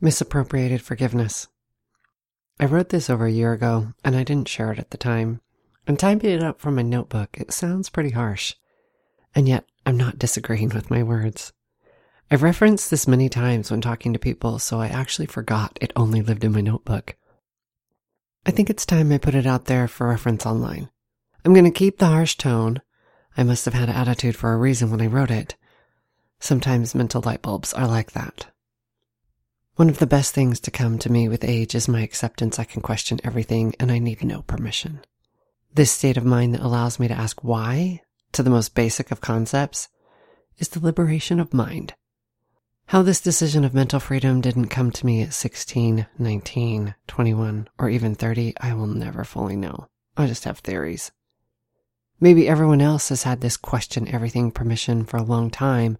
Misappropriated forgiveness. I wrote this over a year ago and I didn't share it at the time. And typing it up from my notebook, it sounds pretty harsh. And yet, I'm not disagreeing with my words. I've referenced this many times when talking to people, so I actually forgot it only lived in my notebook. I think it's time I put it out there for reference online. I'm going to keep the harsh tone. I must have had an attitude for a reason when I wrote it. Sometimes mental light bulbs are like that. One of the best things to come to me with age is my acceptance I can question everything and I need no permission. This state of mind that allows me to ask why to the most basic of concepts is the liberation of mind. How this decision of mental freedom didn't come to me at 16, 19, 21, or even 30, I will never fully know. I just have theories. Maybe everyone else has had this question everything permission for a long time,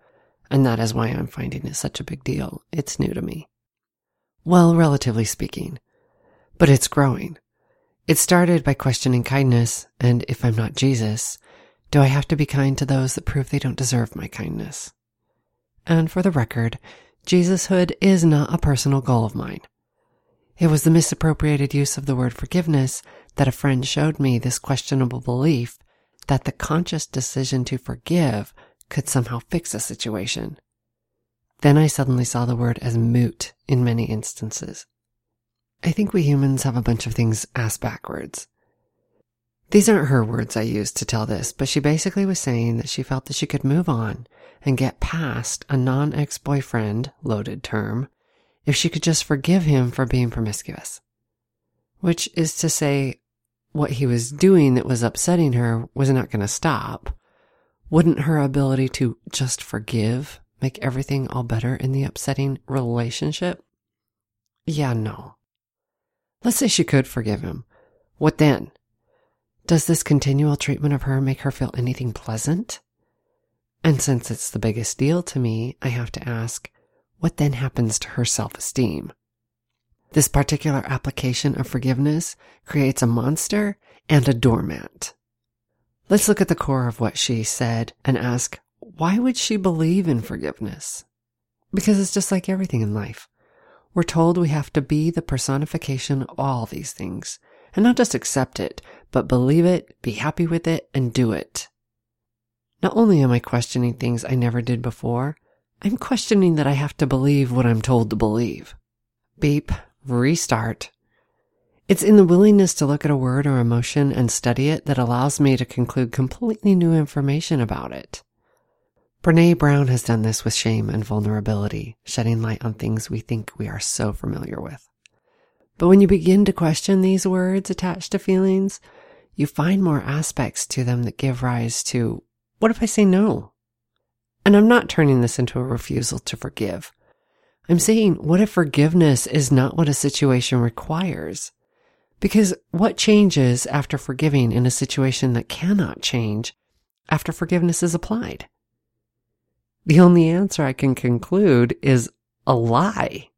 and that is why I'm finding it such a big deal. It's new to me. Well, relatively speaking. But it's growing. It started by questioning kindness, and if I'm not Jesus, do I have to be kind to those that prove they don't deserve my kindness? And for the record, Jesushood is not a personal goal of mine. It was the misappropriated use of the word forgiveness that a friend showed me this questionable belief that the conscious decision to forgive could somehow fix a situation. Then I suddenly saw the word as moot in many instances. I think we humans have a bunch of things asked backwards. These aren't her words I used to tell this, but she basically was saying that she felt that she could move on and get past a non ex boyfriend, loaded term, if she could just forgive him for being promiscuous. Which is to say, what he was doing that was upsetting her was not going to stop. Wouldn't her ability to just forgive make everything all better in the upsetting relationship? Yeah, no. Let's say she could forgive him. What then? Does this continual treatment of her make her feel anything pleasant? And since it's the biggest deal to me, I have to ask, what then happens to her self-esteem? This particular application of forgiveness creates a monster and a doormat. Let's look at the core of what she said and ask, why would she believe in forgiveness? Because it's just like everything in life. We're told we have to be the personification of all these things and not just accept it, but believe it, be happy with it, and do it. Not only am I questioning things I never did before, I'm questioning that I have to believe what I'm told to believe. Beep, restart. It's in the willingness to look at a word or emotion and study it that allows me to conclude completely new information about it. Brene Brown has done this with shame and vulnerability, shedding light on things we think we are so familiar with. But when you begin to question these words attached to feelings, you find more aspects to them that give rise to, what if I say no? And I'm not turning this into a refusal to forgive. I'm saying, what if forgiveness is not what a situation requires? Because what changes after forgiving in a situation that cannot change after forgiveness is applied? The only answer I can conclude is a lie.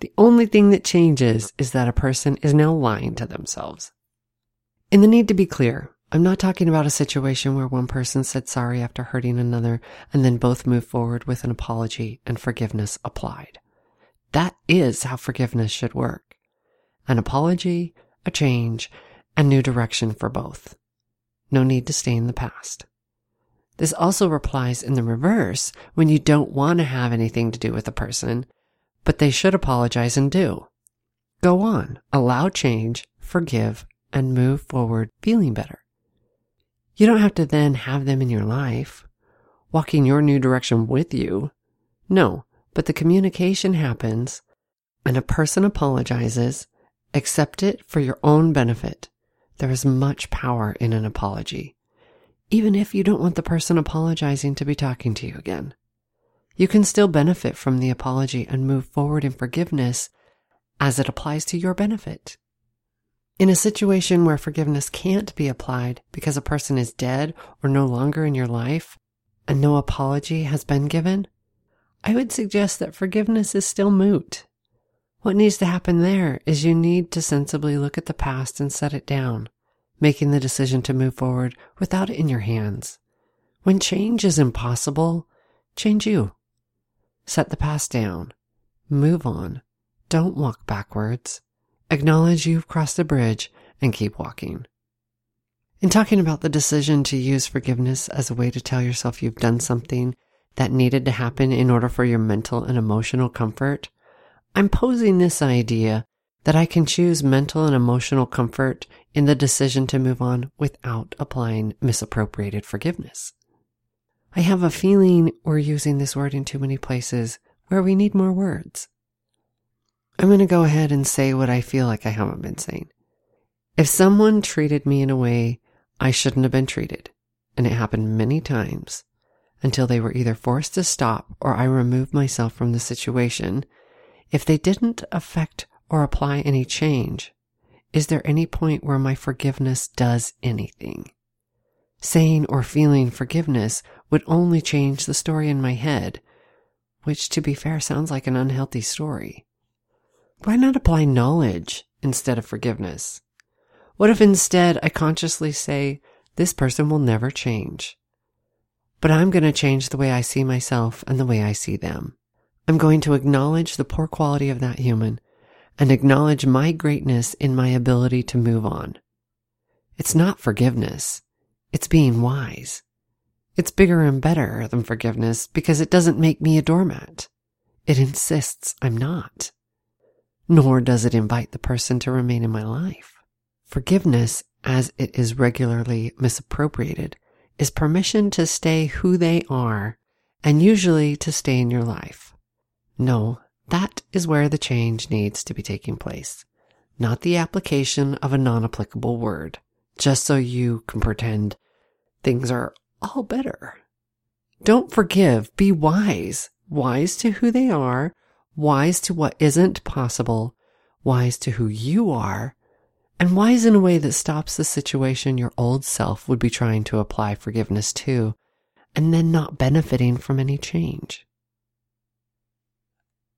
The only thing that changes is that a person is now lying to themselves. In the need to be clear, I'm not talking about a situation where one person said sorry after hurting another and then both move forward with an apology and forgiveness applied. That is how forgiveness should work. An apology, a change, and new direction for both. No need to stay in the past. This also applies in the reverse when you don't want to have anything to do with a person, but they should apologize and do. Go on, allow change, forgive, and move forward feeling better. You don't have to then have them in your life, walking your new direction with you. No, but the communication happens and a person apologizes, accept it for your own benefit. There is much power in an apology even if you don't want the person apologizing to be talking to you again. You can still benefit from the apology and move forward in forgiveness as it applies to your benefit. In a situation where forgiveness can't be applied because a person is dead or no longer in your life and no apology has been given, I would suggest that forgiveness is still moot. What needs to happen there is you need to sensibly look at the past and set it down making the decision to move forward without it in your hands. When change is impossible, change you. Set the past down, move on, don't walk backwards. Acknowledge you've crossed a bridge and keep walking. In talking about the decision to use forgiveness as a way to tell yourself you've done something that needed to happen in order for your mental and emotional comfort, I'm posing this idea that I can choose mental and emotional comfort in the decision to move on without applying misappropriated forgiveness. I have a feeling we're using this word in too many places where we need more words. I'm going to go ahead and say what I feel like I haven't been saying. If someone treated me in a way I shouldn't have been treated, and it happened many times until they were either forced to stop or I removed myself from the situation, if they didn't affect or apply any change, is there any point where my forgiveness does anything? Saying or feeling forgiveness would only change the story in my head, which to be fair sounds like an unhealthy story. Why not apply knowledge instead of forgiveness? What if instead I consciously say, this person will never change? But I'm going to change the way I see myself and the way I see them. I'm going to acknowledge the poor quality of that human and acknowledge my greatness in my ability to move on. It's not forgiveness. It's being wise. It's bigger and better than forgiveness because it doesn't make me a doormat. It insists I'm not. Nor does it invite the person to remain in my life. Forgiveness, as it is regularly misappropriated, is permission to stay who they are and usually to stay in your life. No, that is where the change needs to be taking place, not the application of a non applicable word, just so you can pretend things are all better. Don't forgive, be wise, wise to who they are, wise to what isn't possible, wise to who you are, and wise in a way that stops the situation your old self would be trying to apply forgiveness to, and then not benefiting from any change.